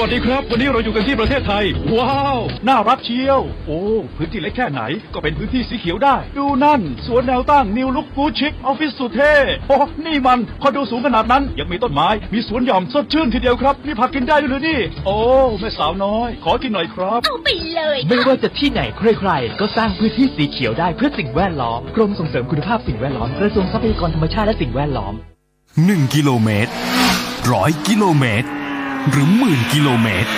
วัสดีครับ วันนี้เราอยู่กันที่ประเทศไทย ว้าว น่ารักเชียว โอ้ พื้นที่เล็กแค่ไหนก็เป็นพื้นที่สีเขียวได้ ดูนั่น สวนแนวตั้งนิวลุกฟูชิคออฟฟิศสุดเท่โอ้นี่มันคอนโดสูงขนาดนั้น ยังมีต้นไม้ มีสวนหย่อมสดชื่นทีเดียวครับมีผักกินได้ด้วยเหรือนี่ โอ้แม่สาวน้อย ขอกินหน่อยครับ เอาไปเลยไม่ว่าจะที่ไหนใครๆ ก็สร้างพื้นที่สีเขียวได้เพื่อสิ่งแวดล้อม กรมส่งเสริมคุณภาพสิ่งแวดล้อมกระทรวงทรัพยากรธรรมชาติและสิ่งแวดล้อม 1 กิโลเมตรร้อยกิโลเมตร หรือหมื่นกิโลเมตร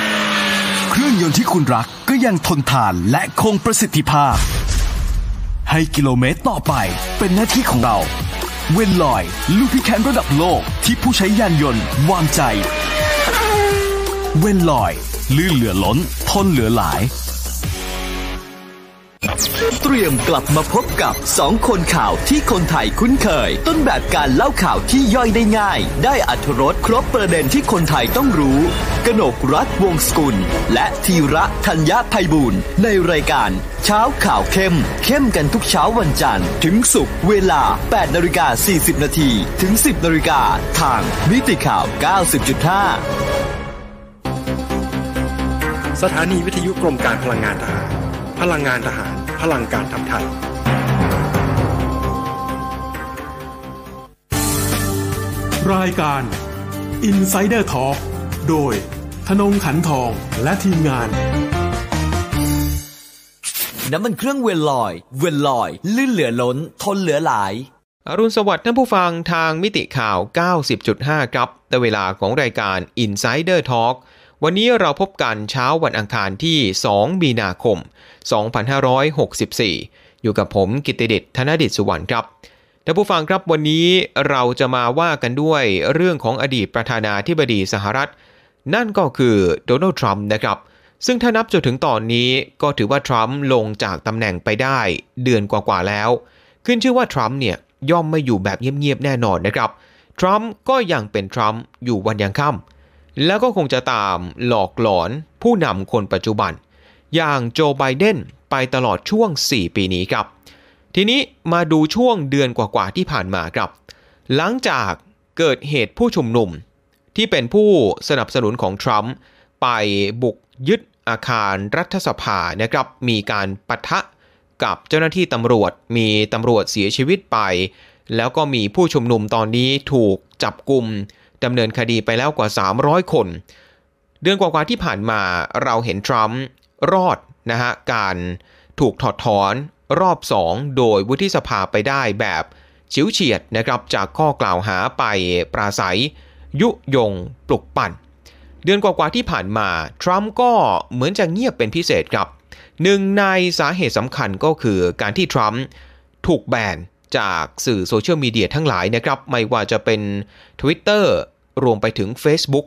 เครื่องยนต์ที่คุณรักก็ยังทนทานและคงประสิทธิภาพ ให้กิโลเมตรต่อไปเป็นหน้าที่ของเรา เวนลอยลูพิแคนระดับโลกที่ผู้ใช้ยานยนต์วางใจ เวนลอย ลื่นเหลือล้น ทนเหลือหลาย เตรียมกลับมาพบกับสองคนข่าวที่คนไทยคุ้นเคย ต้นแบบการเล่าข่าวที่ย่อยได้ง่าย ได้อัธรสครบประเด็นที่คนไทยต้องรู้ กนกรัฐวงศกุล และธีระธัญญาภัยบูรณ์ในรายการ เช้าข่าวเข้ม เข้มกันทุกเช้าวันจันทร์ ถึงศุกร์เวลา 8นาฬิกา40นาทีถึง 10นาฬิกาทางมิติข่าว 90.5สถานีวิทยุกรมการพลังงานทหาร พลังงานทหาร พลังการทำไทยรายการ Insider Talk โดยธนงขันทองและทีมงาน น้ำมันเครื่องเวลลอย เวลลอย ลื่นเหลือล้น ทนเหลือหลาย อรุณสวัสดิ์ท่านผู้ฟังทางมิติข่าว 90.5 ครับ แต่เวลาของรายการ Insider Talk วันนี้เราพบกันเช้าวันอังคารที่ 2 มีนาคม 2564 อยู่กับผมกิตติเดชธนดิษสุวรรณครับท่านผู้ฟังครับวันนี้เราจะมาว่ากันด้วยเรื่องของอดีตประธานาธิบดีสหรัฐ นั่นก็คือโดนัลด์ทรัมป์นะครับ ซึ่งถ้านับจนถึงตอนนี้ก็ถือว่าทรัมป์ลงจากตำแหน่งไปได้เดือนกว่าๆแล้ว ขึ้นชื่อว่าทรัมป์เนี่ยย่อมไม่อยู่แบบเงียบๆแน่นอนนะครับ ทรัมป์ก็ยังเป็นทรัมป์อยู่วันยังค่ำ แล้วก็คงจะตามหลอกหลอนผู้นำคนปัจจุบัน อย่างโจไบเดนไปตลอดช่วง 4 ปีนี้ครับ ทีนี้มาดูช่วงเดือนกว่าๆที่ผ่านมาครับ หลังจากเกิดเหตุผู้ชุมนุม ที่เป็นผู้สนับสนุนของทรัมป์ไปบุกยึดอาคารรัฐสภานะครับ มีการปะทะกับเจ้าหน้าที่ตำรวจ มีตำรวจเสียชีวิตไป แล้วก็มีผู้ชุมนุมตอนนี้ถูกจับกลุ่ม ดำเนินคดีไปแล้วกว่า 300 คน เดือนกว่าๆที่ผ่านมาเราเห็นทรัมป์รอดนะฮะการถูกถอดถอนรอบ 2 โดยวุฒิสภาไปได้แบบฉิวเฉียดนะครับจากข้อกล่าวหาไปปราศัย ยุยงปลุกปั่น เดือนกว่าๆที่ผ่านมา ทรัมป์ก็เหมือนจะเงียบเป็นพิเศษครับหนึ่งในสาเหตุสำคัญก็คือการที่ทรัมป์ถูกแบนจากสื่อโซเชียลมีเดียทั้งหลายนะครับ ไม่ว่าจะเป็น Twitter รวมไปถึง Facebook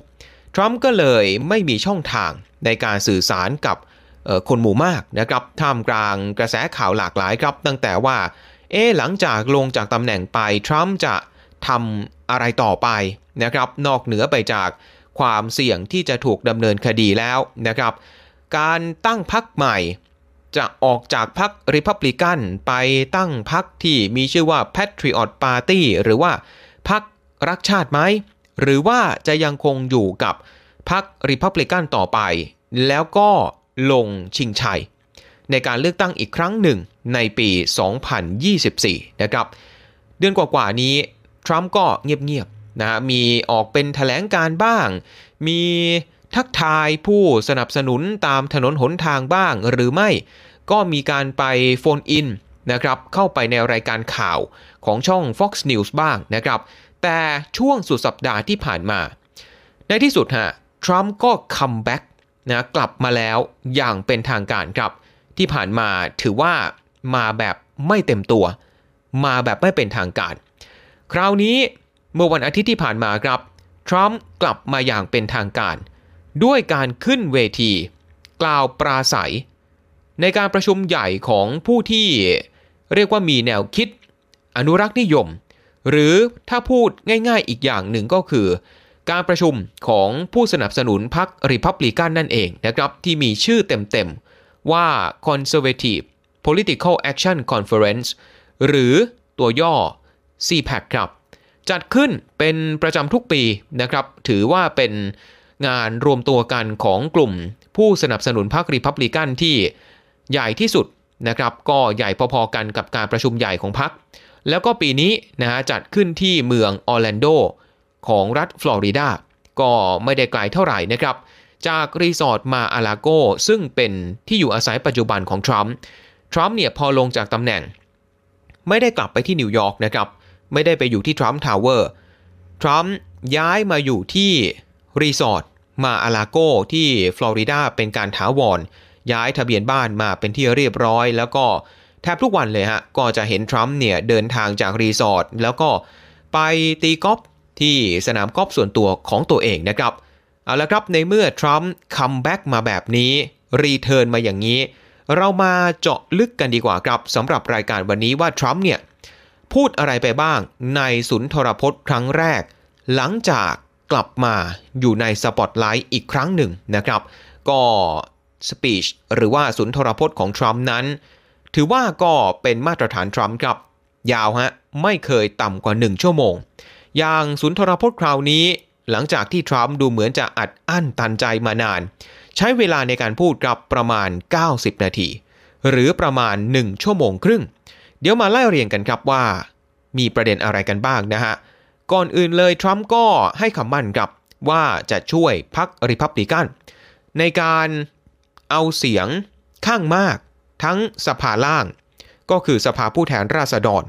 ทรัมป์ก็เลยไม่มีช่องทางในการสื่อสารกับคนหมู่มากนะครับท่ามกลางกระแสข่าวหลากหลายครับ ตั้งแต่ว่า เอ๊หลังจากลงจากตำแหน่งไป ทรัมป์จะทำอะไรต่อไปนะครับ นอกเหนือไปจากความเสี่ยงที่จะถูกดำเนินคดีแล้วนะครับ การตั้งพรรคใหม่ จะออกจากพรรคริพับลิกันไปตั้งพรรคที่มีชื่อว่า Patriot Party หรือว่าพรรครักชาติไหม หรือว่าจะยังคงอยู่กับพรรคริพับลิกันต่อไป แล้วก็ลงชิงชัย ในการเลือกตั้งอีกครั้งหนึ่งในปี 2024 นะครับ เดือนกว่าๆนี้ ทรัมป์ก็เงียบๆนะมีออกเป็นแถลงการบ้าง มีทักทายผู้สนับสนุนตามถนนหนทางบ้างหรือไม่ก็มีการไป phone in นะครับเข้าไปในรายการข่าวของช่อง Fox News บ้างนะครับ แต่ช่วงสุดสัปดาห์ที่ผ่านมา ในที่สุดฮะทรัมป์ก็ comeback นะกลับมาแล้วอย่างเป็นทางการครับ ที่ผ่านมาถือว่ามาแบบไม่เต็มตัว มาแบบไม่เป็นทางการ คราวนี้เมื่อวันอาทิตย์ที่ผ่านมาครับทรัมป์กลับมาอย่างเป็นทางการ ด้วยการขึ้นเวที กล่าวปราศัย ในการประชุมใหญ่ของผู้ที่เรียกว่ามีแนวคิด อนุรักษ์นิยม หรือถ้าพูดง่ายๆอีกอย่างหนึ่งก็คือ การประชุมของผู้สนับสนุนพรรคริพับลิกันนั่นเองนะครับ ที่มีชื่อเต็มๆว่า Conservative Political Action Conference หรือตัวย่อ CPAC ครับ จัดขึ้นเป็นประจำทุกปีนะครับ ถือว่าเป็นงานรวมตัวกันของกลุ่ม ผู้สนับสนุนพรรครีพับลิกันที่ใหญ่ที่สุดนะครับ ก็ใหญ่พอๆกันกับการประชุมใหญ่ของพรรค แล้วก็ปีนี้นะฮะจัดขึ้นที่เมืองออร์แลนโดของรัฐฟลอริดา ก็ไม่ได้ไกลเท่าไหร่นะครับ จากรีสอร์ทมาอาลาโกซึ่งเป็นที่อยู่อาศัยปัจจุบันของทรัมป์ ทรัมป์เนี่ยพอลงจากตำแหน่ง ไม่ได้กลับไปที่นิวยอร์กนะครับ ไม่ได้ไปอยู่ที่ทรัมป์ทาวเวอร์ ทรัมป์ย้ายมาอยู่ที่รีสอร์ทมาอาลาโกที่ฟลอริดาเป็นการถาวร ย้ายทะเบียนบ้านมาเป็นที่เรียบร้อย แล้วก็ แทบทุกวันเลยฮะ ก็จะเห็นทรัมป์เนี่ยเดินทางจากรีสอร์ทแล้วก็ไปตีกอล์ฟที่สนามกอล์ฟส่วนตัวของตัวเองนะครับ เอาละครับในเมื่อทรัมป์ comeback มาแบบนี้ return มาอย่างนี้ เรามาเจาะลึกกันดีกว่าครับสำหรับรายการวันนี้ว่าทรัมป์เนี่ยพูดอะไรไปบ้างในสุนทรพจน์ครั้งแรก หลังจากกลับมาอยู่ในสปอตไลท์อีกครั้งหนึ่งนะครับ ก็ speech หรือว่าสุนทรพจน์ของทรัมป์นั้น ถือว่าก็เป็นมาตรฐานทรัมป์ครับ ยาวฮะ ไม่เคยต่ำกว่า 1 ชั่วโมง อย่างสุนทรพจน์คราวนี้ หลังจากที่ทรัมป์ดูเหมือนจะอัดอั้นตันใจมานาน ใช้เวลาในการพูดกับประมาณ 90 นาที หรือประมาณ 1 ชั่วโมงครึ่ง เดี๋ยวมาไล่เรียงกันครับว่า มีประเด็นอะไรกันบ้างนะฮะ ก่อนอื่นเลยทรัมป์ก็ให้คำมั่นกับว่าจะช่วยพรรคริพับลิกันในการเอาเสียงข้างมาก ทั้งสภาล่าง ก็คือสภาผู้แทนราษฎร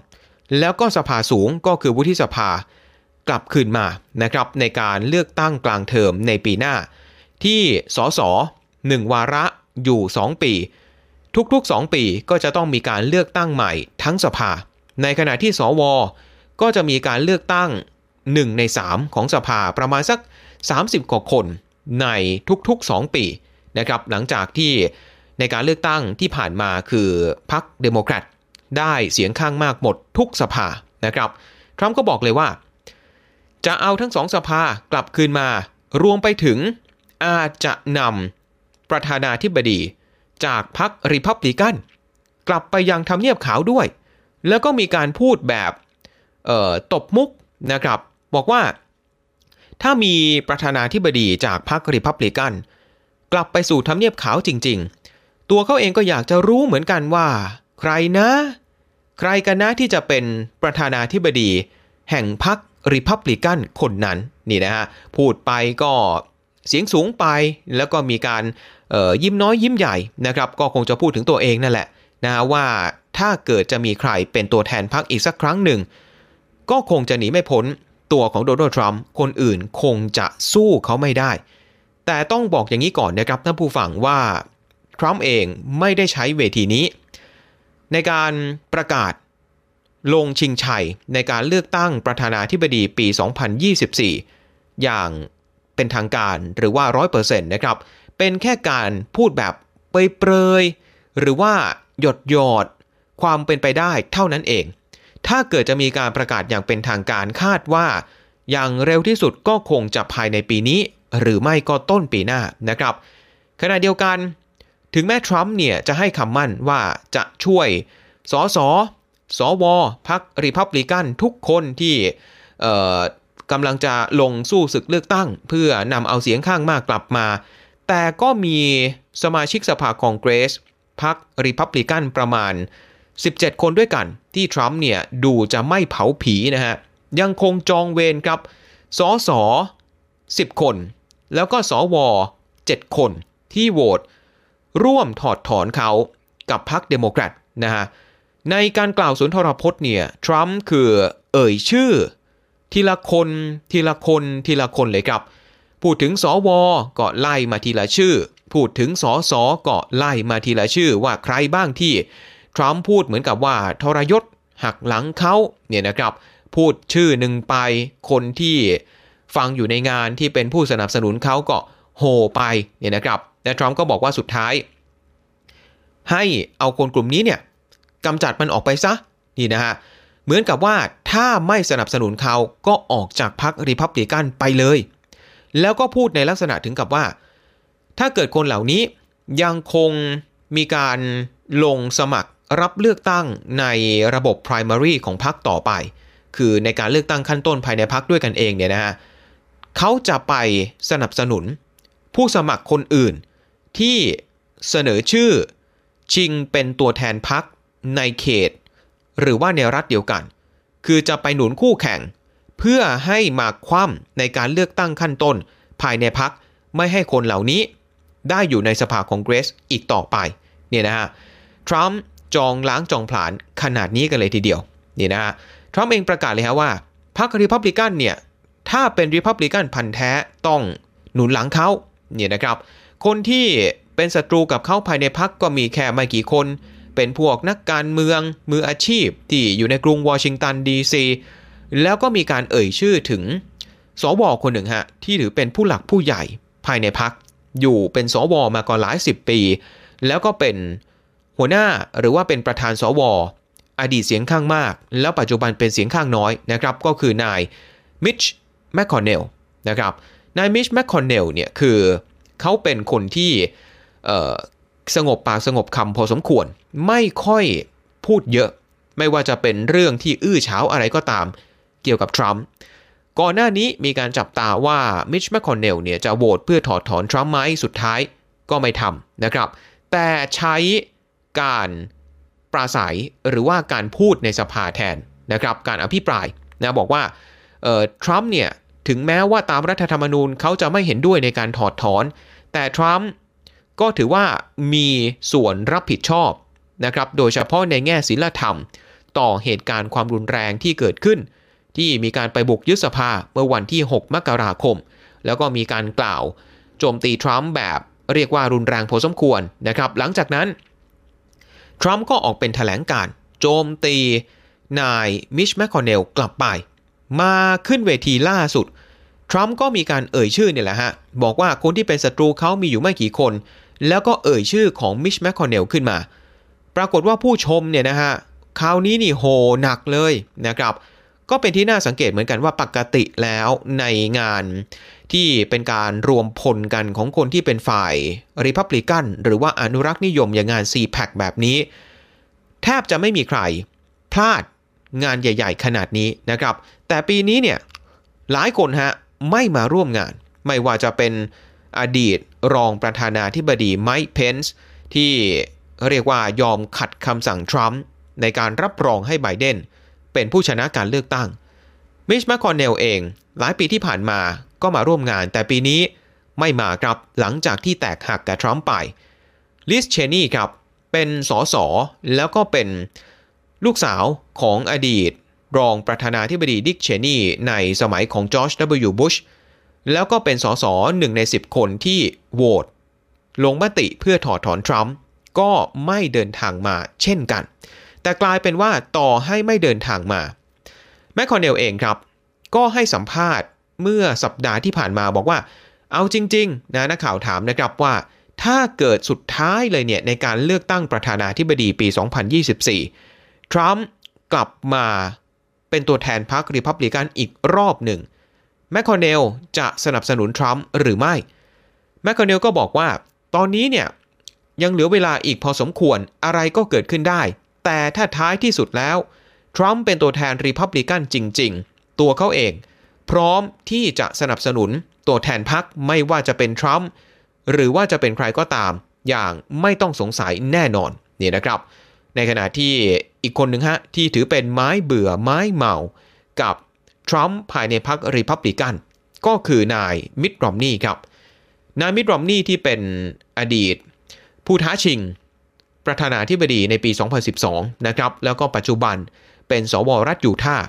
แล้วก็สภาสูงก็คือวุฒิสภากลับคืนมานะครับในการเลือกตั้งกลางเทอมในปีหน้า ที่สสหนึ่งวาระอยู่ 2 ปี ทุกๆ 2 ปีก็จะต้องมีการเลือกตั้งใหม่ทั้งสภา ในขณะที่สว ก็จะมีการเลือกตั้ง 1 ใน 3 ของสภาประมาณสัก 30 กว่าคนในทุกๆ 2 ปีนะครับหลังจากที่ ในการเลือกตั้งที่ผ่านมาคือพรรคเดโมแครตได้เสียงข้างมากหมดทุกสภานะครับ ทรัมป์ก็บอกเลยว่า จะเอาทั้งสองสภากลับคืนมารวมไปถึงอาจจะนำประธานาธิบดีจากพรรคริพับลิกันกลับไปยังทำเนียบขาวด้วย แล้วก็มีการพูดแบบตบมุกนะครับ บอกว่า ถ้ามีประธานาธิบดีจากพรรคริพับลิกันกลับไปสู่ทำเนียบขาวจริงๆ ตัวเขาเองก็อยากจะรู้เหมือนกันว่า ใครนะ ใครกันนะที่จะเป็นประธานาธิบดี แห่งพรรคริพับลิกันคนนั้นนี่นะฮะพูดไปก็เสียงสูงไปแล้วก็มีการยิ้มน้อยยิ้มใหญ่นะครับ ก็คงจะพูดถึงตัวเองนั่นแหละนะว่าถ้าเกิดจะมีใครเป็นตัวแทนพรรคอีกสักครั้งหนึ่ง ก็คงจะหนีไม่พ้นตัวของโดนัลด์ทรัมป์คนอื่นคงจะสู้เขาไม่ได้ แต่ต้องบอกอย่างนี้ก่อนนะครับท่านผู้ฟังว่า ทรัมป์เองไม่ได้ใช้เวทีนี้ ในการประกาศลงชิงชัยในการเลือกตั้งประธานาธิบดีปี 2024 อย่างเป็นทางการหรือว่า 100%นะครับ เป็นแค่การพูดแบบเปรยๆหรือว่าหยดหยอดความเป็นไปได้เท่านั้นเอง ถ้าเกิดจะมีการประกาศอย่างเป็นทางการคาดว่า อย่างเร็วที่สุดก็คงจะภายในปีนี้ หรือไม่ก็ต้นปีหน้านะครับ ขณะเดียวกัน ถึงแม้ทรัมป์เนี่ยจะให้คำมั่นว่าจะช่วยสสสวพรรคริพับลิกันทุกคนที่กำลังจะลงสู้ศึกเลือกตั้ง เพื่อนำเอาเสียงข้างมากกลับมา แต่ก็มีสมาชิกสภาคองเกรสพรรคริพับลิกันประมาณ 17 คนด้วยกันที่ทรัมป์เนี่ยดูจะไม่เผาผีนะฮะ ยังคงจองเวรครับสอสอ10 คน แล้วก็สว7คนที่โหวต ร่วมถอดถอนเขากับพรรคเดโมแครตนะฮะในการกล่าวสุนทรพจน์เนี่ยทรัมป์คือเอ่ยชื่อ ทีละคนทีละคนทีละคนเลยครับ พูดถึงสวก็ไล่มาทีละชื่อ พูดถึงสสก็ไล่มาทีละชื่อว่าใครบ้างที่ทรัมป์พูดเหมือนกับว่าทรยศหักหลังเขาเนี่ยนะครับ พูดชื่อหนึ่งไปคนที่ฟังอยู่ในงานที่เป็นผู้สนับสนุนเขาก็โห่ไปเนี่ยนะครับ และทรัมป์ก็บอกว่าสุดท้าย ให้เอาคนกลุ่มนี้เนี่ยกำจัดมันออกไปซะนี่นะฮะเหมือนกับว่าถ้าไม่สนับสนุนเขาก็ออกจากพรรครีพับลิกันไปเลย แล้วก็พูดในลักษณะถึงกับว่า ถ้าเกิดคนเหล่านี้ยังคงมีการลงสมัครรับเลือกตั้งในระบบ primary ของพรรคต่อไป คือในการเลือกตั้งขั้นต้นภายในพรรคด้วยกันเองเนี่ยนะฮะเขาจะไปสนับสนุนผู้สมัครคนอื่น ที่เสนอชื่อชิงเป็นตัวแทนพักในเขต หรือว่าในรัฐเดียวกัน คือจะไปหนุนคู่แข่ง เพื่อให้มาคว่ำในการเลือกตั้งขั้นต้น ภายในพักไม่ให้คนเหล่านี้ ได้อยู่ในสภาคองเกรสอีกต่อไปเนี่ยนะฮะทรัมป์จองล้างจองผลาญขนาดนี้กันเลยทีเดียวนี่นะฮะทรัมป์เองประกาศเลยฮะว่าพรรครีพับลิกันเนี่ยถ้าเป็นรีพับลิกันพันแท้ต้องหนุนหลังเขาเนี่ยนะครับ คนที่เป็นศัตรูกับเขาภายในพรรคก็มีแค่ไม่กี่คน เป็นพวกนักการเมืองมืออาชีพที่อยู่ในกรุงวอชิงตันดีซีแล้วก็มีการเอ่ยชื่อถึงสวคนหนึ่งฮะที่ถือเป็นผู้หลักผู้ใหญ่ภายในพรรคอยู่เป็นสวมาก่อนหลายสิบปี แล้วก็เป็นหัวหน้าหรือว่าเป็นประธานสวอดีตเสียงข้างมาก แล้วปัจจุบันเป็นเสียงข้างน้อยนะครับก็คือนายมิตช์ แมคคอนเนลนะครับนายมิตช์ แมคคอนเนลเนี่ยคือ เขาเป็นคนที่สงบปากสงบคำพอสมควร ไม่ค่อยพูดเยอะ ไม่ว่าจะเป็นเรื่องที่อื้อเฉาอะไรก็ตามเกี่ยวกับทรัมป์ก่อนหน้านี้มีการจับตาว่ามิชแมคคอนเนลเนี่ยจะโหวตเพื่อถอดถอนทรัมป์ไหมสุดท้ายก็ไม่ทำนะครับ แต่ใช้การปราศัยหรือว่าการพูดในสภาแทนนะครับ การอภิปรายนะบอกว่าทรัมป์เนี่ย ถึงแม้ว่าตามรัฐธรรมนูญเขาจะไม่เห็นด้วยในการถอดถอน แต่ทรัมป์ก็ถือว่ามีส่วนรับผิดชอบนะครับโดยเฉพาะในแง่ศีลธรรม ต่อเหตุการณ์ความรุนแรงที่เกิดขึ้น ที่มีการไปบุกยึดสภาเมื่อวันที่ 6 มกราคม แล้วก็มีการกล่าว โจมตีทรัมป์แบบเรียกว่ารุนแรงพอสมควรนะครับ หลังจากนั้น ทรัมป์ก็ออกเป็นถแถลงการโจมตีนายมิชแมคคอนเนลกลับไป มาขึ้นเวทีล่าสุด ทรัมป์ก็มีการเอ่ยชื่อเนี่ยแหละฮะ บอกว่าคนที่เป็นศัตรูเขามีอยู่ไม่กี่คน แล้วก็เอ่ยชื่อของมิชแมคคอนเนลขึ้นมา ปรากฏว่าผู้ชมเนี่ยนะฮะคราวนี้นี่โหหนักเลยนะครับ ก็เป็นที่น่าสังเกตเหมือนกันว่าปกติแล้วในงานที่เป็นการรวมพลกันของคนที่เป็นฝ่ายริพับลิกันหรือว่าอนุรักษ์นิยมอย่างงาน c p a c แบบนี้ แทบจะไม่มีใครพลาดงานใหญ่ ๆ ขนาดนี้นะครับ แต่ปีนี้เนี่ยหลายคนฮะ ไม่มาร่วมงาน ไม่ว่าจะเป็นอดีตรองประธานาธิบดีไมค์เพนส์ที่เรียกว่ายอมขัดคำสั่งทรัมป์ในการรับรองให้ไบเดนเป็นผู้ชนะการเลือกตั้ง มิชแมคคอนเนลเอง หลายปีที่ผ่านมาก็มาร่วมงาน แต่ปีนี้ไม่มาครับหลังจากที่แตกหักกับทรัมป์ไป ลิซ เชนีย์ครับเป็นสสแล้วก็เป็นลูกสาวของอดีต รองประธานาธิบดีดิกเชนีย์ในสมัยของจอร์จ W. บุชแล้วก็เป็นสสหนึ่งใน 10 คนที่โหวตลงมติเพื่อถอดถอนทรัมป์ก็ไม่เดินทางมาเช่นกัน แต่กลายเป็นว่าต่อให้ไม่เดินทางมาแมคคอนเนลเองครับ ก็ให้สัมภาษณ์เมื่อสัปดาห์ที่ผ่านมาบอกว่า เอาจริง ๆ นะนักข่าวถามนะครับว่า ถ้าเกิดสุดท้ายเลยเนี่ยในการเลือกตั้งประธานาธิบดีปี 2024 ทรัมป์กลับมา เป็นตัวแทนพรรครีพับลิกันอีกรอบหนึ่งแมคคอนเนลจะสนับสนุนทรัมป์หรือไม่แมคคอนเนลก็บอกว่า ตอนนี้เนี่ยยังเหลือเวลาอีกพอสมควรอะไรก็เกิดขึ้นได้ แต่ถ้าท้ายที่สุดแล้วทรัมป์เป็นตัวแทนรีพับลิกันจริง ๆ ตัวเขาเอง พร้อมที่จะสนับสนุนตัวแทนพรรคไม่ว่าจะเป็นทรัมป์หรือว่าจะเป็นใครก็ตาม อย่างไม่ต้องสงสัยแน่นอนนี่นะครับ ในขณะที่อีกคนหนึ่งฮะ ที่ถือเป็นไม้เบื่อไม้เมากับทรัมป์ภายในพรรครีพับลิกัน ก็คือนายมิตรอมนี่ครับ นายมิตรรอมนี่ที่เป็นอดีต ผู้ท้าชิง ประธานาธิบดีในปี 2012 นะครับ แล้วก็ปัจจุบันเป็นสวรัฐยูทาห์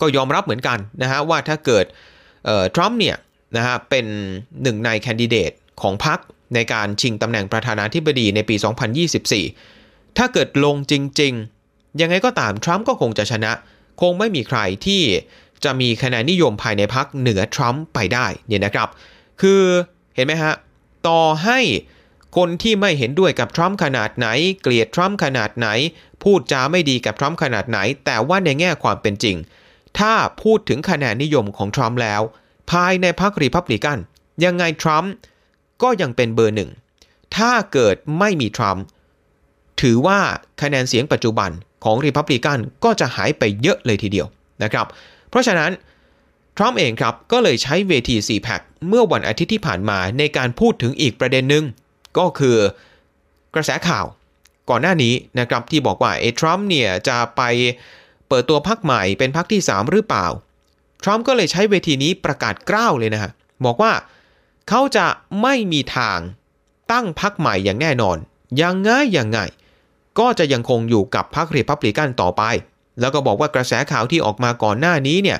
ก็ยอมรับเหมือนกันนะฮะว่าถ้าเกิดทรัมป์เนี่ยนะฮะเป็นหนึ่งในแคนดิเดตของพรรคในการชิงตำแหน่งประธานาธิบดีในปี 2024 ถ้าเกิดลงจริง ๆ ยังไงก็ตามทรัมป์ก็คงจะชนะ คงไม่มีใครที่จะมีคะแนนนิยมภายในพรรคเหนือทรัมป์ไปได้เนี่ยนะครับ คือเห็นไหมฮะ ต่อให้คนที่ไม่เห็นด้วยกับทรัมป์ขนาดไหน เกลียดทรัมป์ขนาดไหน พูดจาไม่ดีกับทรัมป์ขนาดไหน แต่ว่าในแง่ความเป็นจริง ถ้าพูดถึงคะแนนนิยมของทรัมป์แล้ว ภายในพรรครีพับลิกันยังไงทรัมป์ก็ยังเป็นเบอร์หนึ่ง ถ้าเกิดไม่มีทรัมป์ ถือว่าคะแนนเสียงปัจจุบันของรีพับลิกันก็จะหายไปเยอะเลยทีเดียวนะครับ เพราะฉะนั้น ทรัมป์เองครับ ก็เลยใช้เวที CPAC เมื่อวันอาทิตย์ที่ผ่านมาในการพูดถึงอีกประเด็นหนึ่งก็คือกระแสข่าวก่อนหน้านี้นะครับที่บอกว่าเอทรัมป์เนี่ยจะไปเปิดตัวพรรคใหม่เป็นพรรคที่ 3 หรือเปล่า ทรัมป์ก็เลยใช้เวทีนี้ประกาศกล้าวเลยนะฮะบอกว่าเขาจะไม่มีทางตั้งพรรคใหม่อย่างแน่นอน ยังไงยังไง ก็จะยังคงอยู่กับพรรครีพับลิกันต่อไป แล้วก็บอกว่ากระแสข่าวที่ออกมาก่อนหน้านี้เนี่ย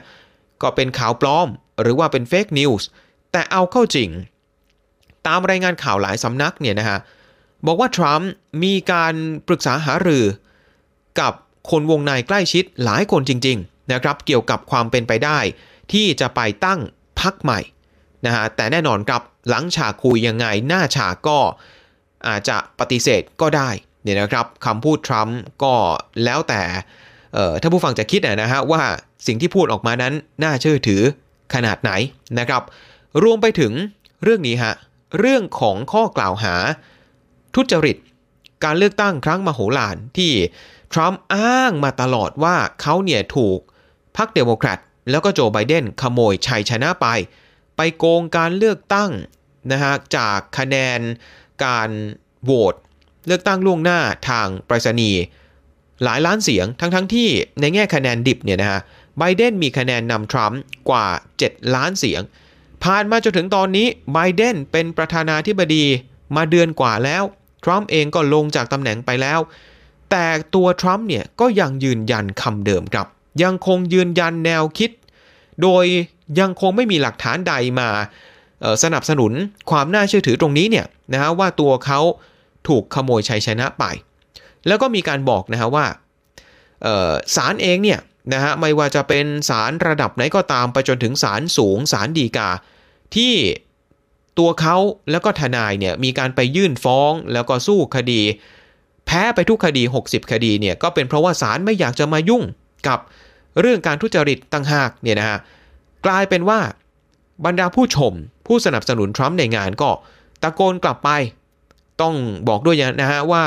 ก็เป็นข่าวปลอม หรือว่าเป็น fake news แต่เอาเข้าจริง ตามรายงานข่าวหลายสำนักเนี่ยนะฮะบอกว่าทรัมป์มีการปรึกษาหารือ กับคนวงในใกล้ชิดหลายคนจริง ๆ นะครับ เกี่ยวกับความเป็นไปได้ ที่จะไปตั้งพรรคใหม่นะฮะแต่แน่นอนครับหลังฉากคุยยังไงหน้าฉากก็อาจจะปฏิเสธก็ได้ เนี่ยนะครับคำพูดทรัมป์ก็แล้วแต่ถ้าผู้ฟังจะคิดนะฮะว่าสิ่งที่พูดออกมานั้นน่าเชื่อถือขนาดไหนนะครับ รวมไปถึงเรื่องนี้ฮะเรื่องของข้อกล่าวหา ทุจริต การเลือกตั้งครั้งมโหฬารที่ทรัมป์อ้างมาตลอดว่าเขาเนี่ยถูกพรรคเดโมแครตแล้วก็โจไบเดนขโมยชัยชนะไป ไปโกงการเลือกตั้งนะฮะจากคะแนนการโหวต เลือกตั้งล่วงหน้าทางไปรษณีย์หลายล้านเสียงทั้งๆทที่ในแง่คะแนนดิบเนี่ยนะฮะไบเดนมีคะแนนนำทรัมป์กว่า 7 ล้านเสียง ผ่านมาจนถึงตอนนี้ไบเดนเป็นประธานาธิบดีมาเดือนกว่าแล้ว ทรัมป์เองก็ลงจากตำแหน่งไปแล้ว แต่ตัวทรัมป์เนี่ยก็ยังยืนยันคำเดิมครับ ยังคงยืนยันแนวคิด โดยยังคงไม่มีหลักฐานใดมาสนับสนุนความน่าเชื่อถือตรงนี้เนี่ยนะฮะว่าตัวเขา ถูกขโมยชัยชนะไป แล้วก็มีการบอกนะฮะว่าศาลเองเนี่ยนะฮะไม่ว่าจะเป็นศาลระดับไหนก็ตามไปจนถึงศาลสูงศาลฎีกา ที่ตัวเขาแล้วก็ทนายเนี่ยมีการไปยื่นฟ้องแล้วก็สู้คดี แพ้ไปทุกคดี 60 คดีเนี่ยก็เป็นเพราะว่าศาลไม่อยากจะมายุ่งกับเรื่องการทุจริตต่างหากเนี่ยนะฮะกลายเป็นว่าบรรดาผู้ชม ผู้สนับสนุนทรัมป์ในงานก็ตะโกนกลับไป ต้องบอกด้วยนะฮะว่า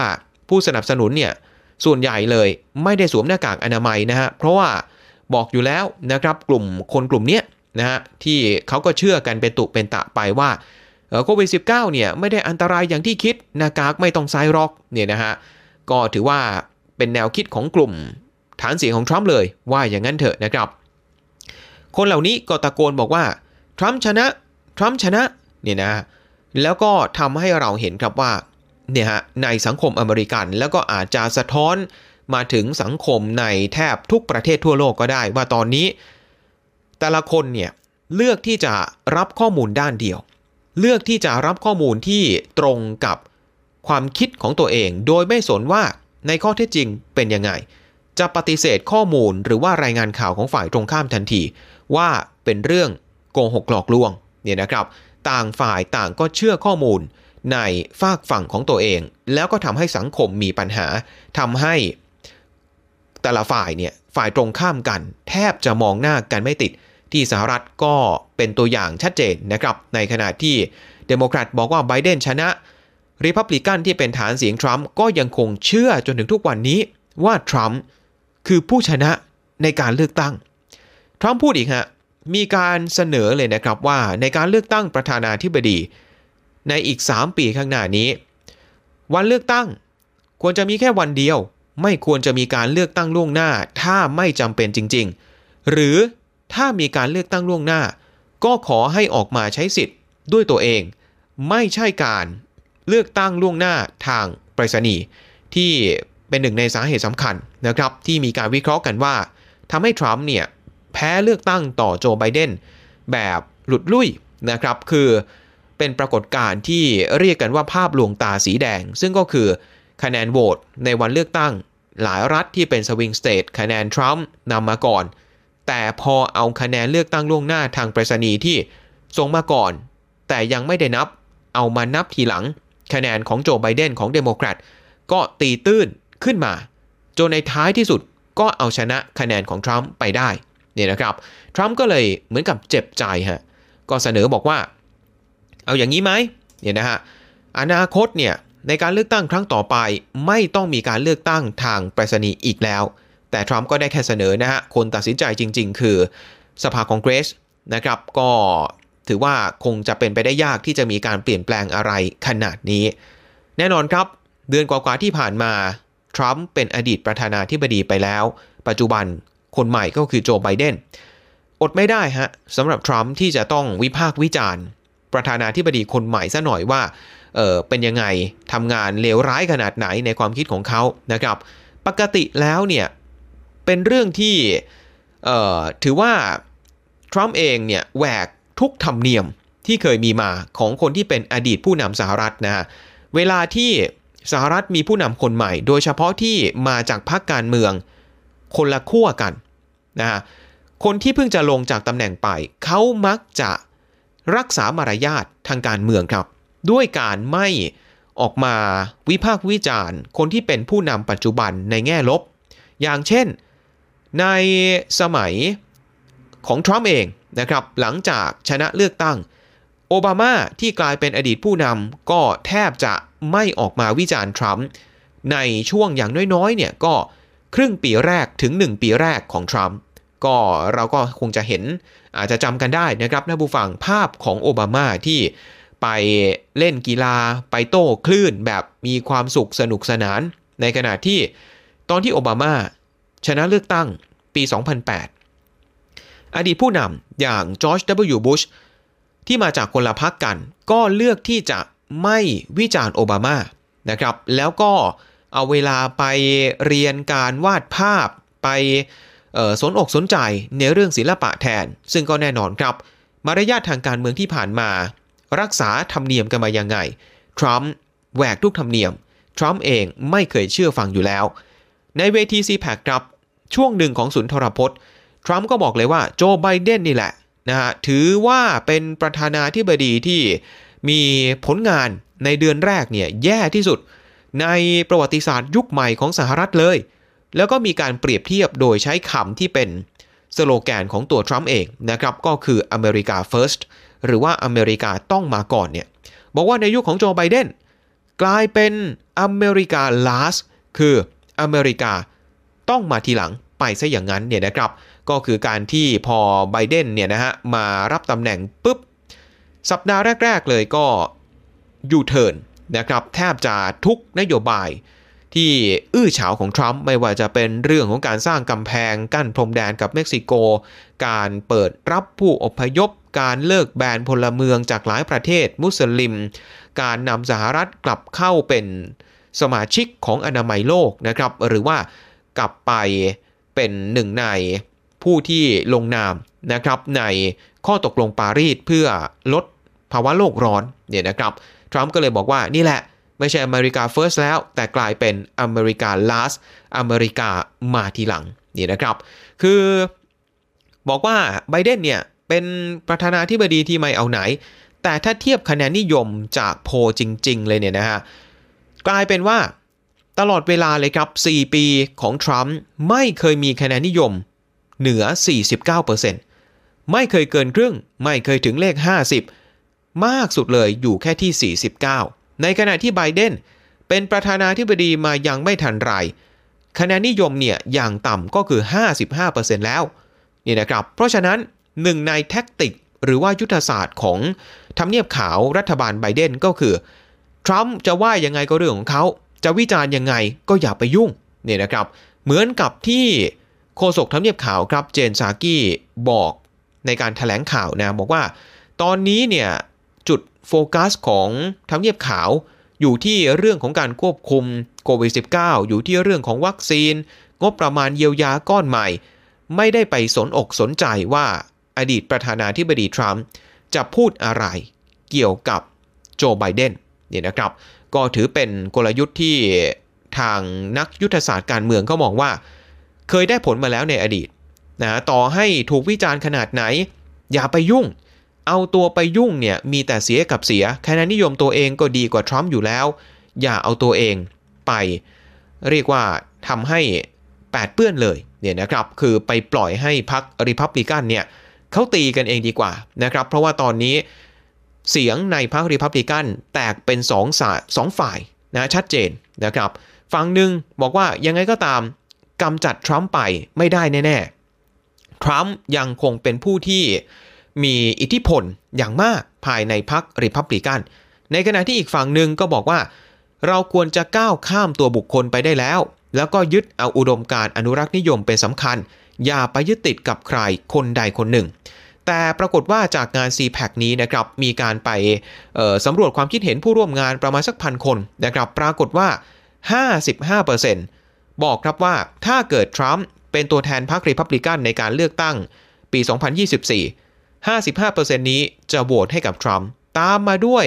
ผู้สนับสนุนเนี่ยส่วนใหญ่เลยไม่ได้สวมหน้ากากอนามัยนะฮะเพราะว่าบอกอยู่แล้วนะครับกลุ่มคนกลุ่มนี้นะฮะที่เขาก็เชื่อกันเป็นตุเป็นตะไปว่าโควิด -19 เนี่ยไม่ได้อันตรายอย่างที่คิดหน้ากากไม่ต้องใส่รอกเนี่ยนะฮะก็ถือว่าเป็นแนวคิดของกลุ่มฐานเสียงของทรัมป์เลยว่าอย่างนั้นเถอะนะครับ คนเหล่านี้ก็ตะโกนบอกว่าทรัมป์ชนะทรัมป์ชนะเนี่ยนะ แล้วก็ทำให้เราเห็นครับว่าเนี่ยฮะในสังคมอเมริกัน แล้วก็อาจจะสะท้อนมาถึงสังคมในแทบทุกประเทศทั่วโลกก็ได้ว่าตอนนี้ แต่ละคนเนี่ยเลือกที่จะรับข้อมูลด้านเดียว เลือกที่จะรับข้อมูลที่ตรงกับความคิดของตัวเอง โดยไม่สนว่าในข้อเท็จจริงเป็นยังไง จะปฏิเสธข้อมูลหรือว่ารายงานข่าวของฝ่ายตรงข้ามทันที ว่าเป็นเรื่องโกหกหลอกลวงเนี่ยนะครับ ต่างฝ่ายต่างก็เชื่อข้อมูล ในฝากฝั่งของตัวเอง แล้วก็ทำให้สังคมมีปัญหาทำให้แต่ละฝ่ายเนี่ยฝ่ายตรงข้ามกัน แทบจะมองหน้ากันไม่ติด ที่สหรัฐก็เป็นตัวอย่างชัดเจนนะครับ ในขณะที่เดโมแครตบอกว่าไบเดนชนะริพับลิกันที่เป็นฐานเสียงทรัมป์ก็ยังคงเชื่อจนถึงทุกวันนี้ว่าทรัมป์คือผู้ชนะในการเลือกตั้ง ทรัมป์พูดอีกฮะ มีการเสนอเลยนะครับว่าในการเลือกตั้งประธานาธิบดี ในอีก 3 ปีข้างหน้านี้ วันเลือกตั้งควรจะมีแค่วันเดียว ไม่ควรจะมีการเลือกตั้งล่วงหน้า ถ้าไม่จำเป็นจริง ๆ หรือถ้ามีการเลือกตั้งล่วงหน้า ก็ขอให้ออกมาใช้สิทธิ์ด้วยตัวเอง ไม่ใช่การเลือกตั้งล่วงหน้าทางไปรษณีย์ที่เป็นหนึ่งในสาเหตุสำคัญนะครับ ที่มีการวิเคราะห์กันว่าทำให้ทรัมป์เนี่ย แพ้เลือกตั้งต่อโจไบเดนแบบหลุดลุ่ยนะครับ คือเป็นปรากฏการณ์ที่เรียกกันว่าภาพลวงตาสีแดง ซึ่งก็คือคะแนนโหวตในวันเลือกตั้ง หลายรัฐที่เป็น swing state คะแนนทรัมป์นำมาก่อน แต่พอเอาคะแนนเลือกตั้งล่วงหน้าทางไปรษณีย์ที่ส่งมาก่อน แต่ยังไม่ได้นับเอามานับทีหลัง คะแนนของโจไบเดนของเดโมแครตก็ตีตื้นขึ้นมา จนในท้ายที่สุดก็เอาชนะคะแนนของทรัมป์ไปได้ เนี่ยนะครับทรัมป์ก็เลยเหมือนกับเจ็บใจฮะก็เสนอบอกว่า เอาอย่างนี้ไหมเนี่ยนะฮะอนาคตเนี่ยในการเลือกตั้งครั้งต่อไปไม่ต้องมีการเลือกตั้งทางไปรษณีย์อีกแล้ว แต่ทรัมป์ก็ได้แค่เสนอนะฮะคนตัดสินใจจริง ๆ คือสภาคองเกรสนะครับก็ถือว่าคงจะเป็นไปได้ยากที่จะมีการเปลี่ยนแปลงอะไรขนาดนี้ แน่นอนครับ เดือนกว่าๆที่ผ่านมา ทรัมป์เป็นอดีตประธานาธิบดีไปแล้ว ปัจจุบัน คนใหม่ก็คือโจไบเดนอดไม่ได้ฮะสำหรับทรัมป์ที่จะต้องวิพากษ์วิจารณ์ ประธานาธิบดีคนใหม่ซะหน่อยว่าเออเป็นยังไงทำงานเลวร้ายขนาดไหนในความคิดของเขานะครับ ปกติแล้วเนี่ย เป็นเรื่องที่เอ่อถือว่าทรัมป์เองเนี่ยแหวกทุกธรรมเนียมที่เคยมีมาของคนที่เป็นอดีตผู้นำสหรัฐนะฮะเวลาที่สหรัฐมีผู้นำคนใหม่ โดยเฉพาะที่มาจากพรรคการเมือง คนละขั้วกันนะฮะคนที่เพิ่งจะลงจากตำแหน่งไป เขามักจะรักษามารยาททางการเมืองครับ ด้วยการไม่ออกมาวิพากษ์วิจารณ์ คนที่เป็นผู้นำปัจจุบันในแง่ลบ อย่างเช่น ในสมัยของทรัมป์เองนะครับ หลังจากชนะเลือกตั้ง โอบามาที่กลายเป็นอดีตผู้นำก็แทบจะไม่ออกมาวิจารณ์ทรัมป์ในช่วงอย่างน้อยๆเนี่ยก็ ครึ่งปีแรกถึง 1 ปีแรกของทรัมป์ก็เราก็คงจะเห็นอาจจะจำกันได้นะครับท่านผู้ฟังภาพของโอบามาที่ไปเล่นกีฬาไปโต้คลื่นแบบมีความสุขสนุกสนาน ในขณะที่ตอนที่โอบามา ชนะเลือกตั้งปี 2008 อดีตผู้นำอย่างจอร์จ W. บุชที่มาจากคนละพรรคกัน ก็เลือกที่จะไม่วิจารณ์โอบามานะครับ แล้วก็เเอาเวลาไปเรียนการวาดภาพไปสนอกสนใจในเรื่องศิลปะแทน ซึ่งก็แน่นอนครับ มารยาททางการเมืองที่ผ่านมา รักษาธรรมเนียมกันมายังไง ทรัมป์แหวกทุกธรรมเนียม ทรัมป์เองไม่เคยเชื่อฟังอยู่แล้ว ในเวทีซีแพคครับ ช่วงหนึ่งของสุนทรพจน์ ทรัมป์ก็บอกเลยว่าโจไบเดนนี่แหละนะฮะถือว่าเป็นประธานาธิบดีที่มีผลงานในเดือนแรกเนี่ยแย่ที่สุด ในประวัติศาสตร์ยุคใหม่ของสหรัฐเลย แล้วก็มีการเปรียบเทียบโดยใช้คำที่เป็นสโลแกนของตัวทรัมป์เองนะครับ ก็คืออเมริกา first หรือว่าอเมริกาต้องมาก่อนเนี่ย บอกว่าในยุคของโจไบเดนกลายเป็นอเมริกา last คืออเมริกาต้องมาทีหลังไปซะอย่างนั้นเนี่ยนะครับ ก็คือการที่พอไบเดนเนี่ยนะฮะมารับตำแหน่งปุ๊บ สัปดาห์แรก ๆ เลยก็ยูเทิร์น นะครับแทบจะทุกนโยบายที่อื้อฉาวของทรัมป์ไม่ว่าจะเป็นเรื่องของการสร้างกำแพงกั้นพรมแดนกับเม็กซิโก การเปิดรับผู้อพยพ การเลิกแบนพลเมืองจากหลายประเทศมุสลิม การนำสหรัฐกลับเข้าเป็นสมาชิกของอนามัยโลกนะครับ หรือว่ากลับไปเป็นหนึ่งในผู้ที่ลงนามนะครับในข้อตกลงปารีสเพื่อลดภาวะโลกร้อนเนี่ยนะครับ ทรัมป์ก็เลยบอกว่านี่แหละ ไม่ใช่อเมริกา first แล้ว แต่กลายเป็นอเมริกา last อเมริกามาทีหลังนี่นะครับ คือบอกว่าไบเดนเนี่ยเป็นประธานาธิบดีที่ไม่เอาไหน แต่ถ้าเทียบคะแนนนิยมจากโพจริง ๆ เลยเนี่ยนะฮะกลายเป็นว่าตลอดเวลาเลยครับ 4 ปีของทรัมป์ไม่เคยมีคะแนนนิยมเหนือ 49%ไม่เคยเกินครึ่ง ไม่เคยถึงเลข 50 มากสุดเลยอยู่แค่ที่ 49 ในขณะที่ไบเดนเป็นประธานาธิบดีมายังไม่ทันไรคะแนนนิยมเนี่ยอย่างต่ำก็คือ 55%แล้วนี่นะครับ เพราะฉะนั้นหนึ่งในแท็กติกหรือว่ายุทธศาสตร์ของทำเนียบขาวรัฐบาลไบเดนก็คือ ทรัมป์จะว่ายังไงก็เรื่องของเขา จะวิจารณ์ยังไงก็อย่าไปยุ่งเนี่ยนะครับ เหมือนกับที่โฆษกทำเนียบขาวครับเจนซากี้บอกในการถแถลงข่าวนะบอกว่า ตอนนี้เนี่ย โฟกัสของทำเนียบขาว อยู่ที่เรื่องของการควบคุมโควิด -19 อยู่ที่เรื่องของวัคซีน งบประมาณเยียวยาก้อนใหม่ ไม่ได้ไปสนอกสนใจว่าอดีตประธานาธิบดีทรัมป์จะพูดอะไรเกี่ยวกับโจไบเดนเนี่ยนะครับ ก็ถือเป็นกลยุทธ์ที่ทางนักยุทธศาสตร์การเมืองเขามองว่า เคยได้ผลมาแล้วในอดีตนะต่อให้ถูกวิจารณ์ขนาดไหน อย่าไปยุ่ง เอาตัวไปยุ่งเนี่ยมีแต่เสียกับเสียคะแนนนิยมตัวเองก็ดีกว่าทรัมป์อยู่แล้ว อย่าเอาตัวเองไป เรียกว่าทำให้แปดเปื้อนเลยเนี่ยนะครับคือไปปล่อยให้พรรคริพับลิกันเนี่ยเขาตีกันเองดีกว่านะครับ เพราะว่าตอนนี้เสียงในพรรครีพับลิกันแตกเป็น2สาสองฝ่ายนะชัดเจนนะครับฝั่งหนึ่งบอกว่ายังไงก็ตามกำจัดทรัมป์ไปไม่ได้แน่ๆทรัมป์ยังคงเป็นผู้ที่ มีอิทธิพลอย่างมากภายในพรรคริพับลิกัน ในขณะที่อีกฝั่งหนึ่งก็บอกว่า เราควรจะก้าวข้ามตัวบุคคลไปได้แล้ว แล้วก็ยึดเอาอุดมการณ์อนุรักษ์นิยมเป็นสำคัญ อย่าไปยึดติดกับใครคนใดคนหนึ่ง แต่ปรากฏว่าจากงาน CPAC นี้นะครับมีการไปสำรวจความคิดเห็นผู้ร่วมงานประมาณสักพันคนนะครับปรากฏว่า 55%บอกครับว่าถ้าเกิดทรัมป์เป็นตัวแทนพรรครีพับลิกันในการเลือกตั้งปี 2024 55%นี้จะโหวตให้กับทรัมป์ตามมาด้วย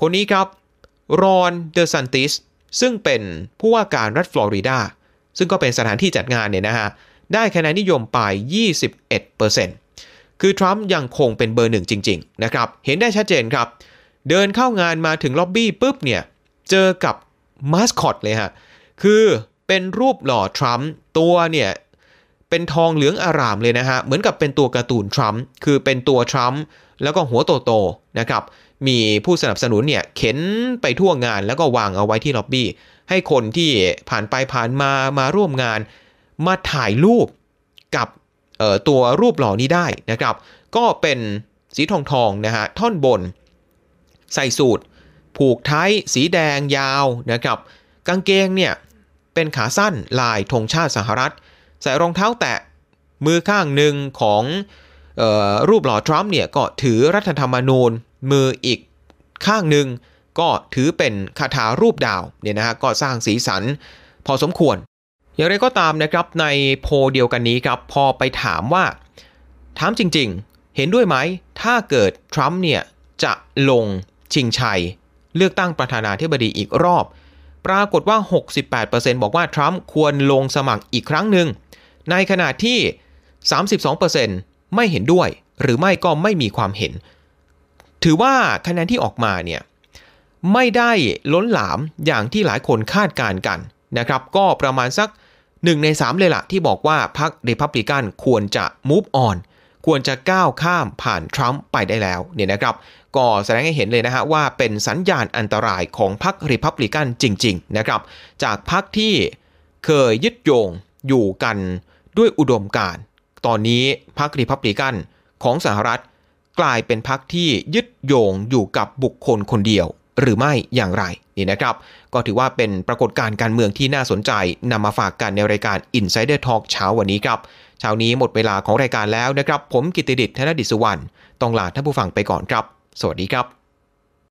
คนนี้ครับรอนเดอซันติสซึ่งเป็นผู้ว่าการรัฐฟลอริดา ซึ่งก็เป็นสถานที่จัดงานเนี่ยนะฮะ ได้คะแนนนิยมไป 21%คือทรัมป์ยังคงเป็นเบอร์หนึ่งจริง ๆ นะครับ เห็นได้ชัดเจนครับ เดินเข้างานมาถึงล็อบบี้ปุ๊บเนี่ย เจอกับมาสคอตเลยฮะ คือเป็นรูปหล่อทรัมป์ตัวเนี่ย เป็นทองเหลืองอารามเลยนะฮะ เหมือนกับเป็นตัวการ์ตูนทรัมป์คือเป็นตัวทรัมป์แล้วก็หัวโตๆนะครับ มีผู้สนับสนุนเนี่ยเข็นไปทั่วงานแล้วก็วางเอาไว้ที่ล็อบบี้ ให้คนที่ผ่านไปผ่านมามาร่วมงาน มาถ่ายรูปกับตัวรูปหล่อนี้ได้นะครับ ก็เป็นสีทองทองๆนะฮะท่อนบน ใส่สูทผูกไทยสีแดงยาวนะครับ กางเกงเนี่ยเป็นขาสั้นลายธงชาติสหรัฐ ใส่รองเท้าแตะมือข้างหนึ่งของออรูปหล่อทรัมป์เนี่ยก็ถือรัฐธรรมนูญ มืออีกข้างหนึ่งก็ถือเป็นคาถารูปดาวเนี่ยนะฮะก็สร้างสีสันพอสมควร อย่างไรก็ตามนะครับในโพเดียวกันนี้ครับพอไปถามว่า ถามจริงๆ เห็นด้วยไหม ถ้าเกิดทรัมป์เนี่ยจะลงชิงชัย เลือกตั้งประธานาธิบดีอีกรอบ ปรากฏว่า 68%บอกว่าทรัมป์ควรลงสมัครอีกครั้งหนึ่ง ในขณะที่ 32%ไม่เห็นด้วย หรือไม่ก็ไม่มีความเห็น ถือว่าคะแนนที่ออกมาเนี่ยไม่ได้ล้นหลามอย่างที่หลายคนคาดการณ์กันนะครับ ก็ประมาณสัก 1 ใน 3 เลยละที่บอกว่าพรรคเดพับลิกันควรจะ move on ควรจะก้าวข้ามผ่านทรัมป์ไปได้แล้วเนี่ยนะครับ ก็แสดงให้เห็นเลยนะฮะว่าเป็นสัญญาณอันตรายของพรรคริพับลิกันจริง ๆ นะครับ จากพรรคที่เคยยึดโยงอยู่กันด้วยอุดมการตอนนี้พรรคริพับลิกันของสหรัฐ กลายเป็นพรรคที่ยึดโยงอยู่กับบุคคลคนเดียวหรือไม่อย่างไรนี่นะครับ ก็ถือว่าเป็นปรากฏการณ์การเมืองที่น่าสนใจนำมาฝากกันในรายการ Insider Talk เช้าวันนี้ครับเช้านี้หมดเวลาของรายการแล้วนะครับ ผมกิตติดิษฐ์ธนดิษวรรณต้องลาท่านผู้ฟังไปก่อนครับ สวัสดีครับ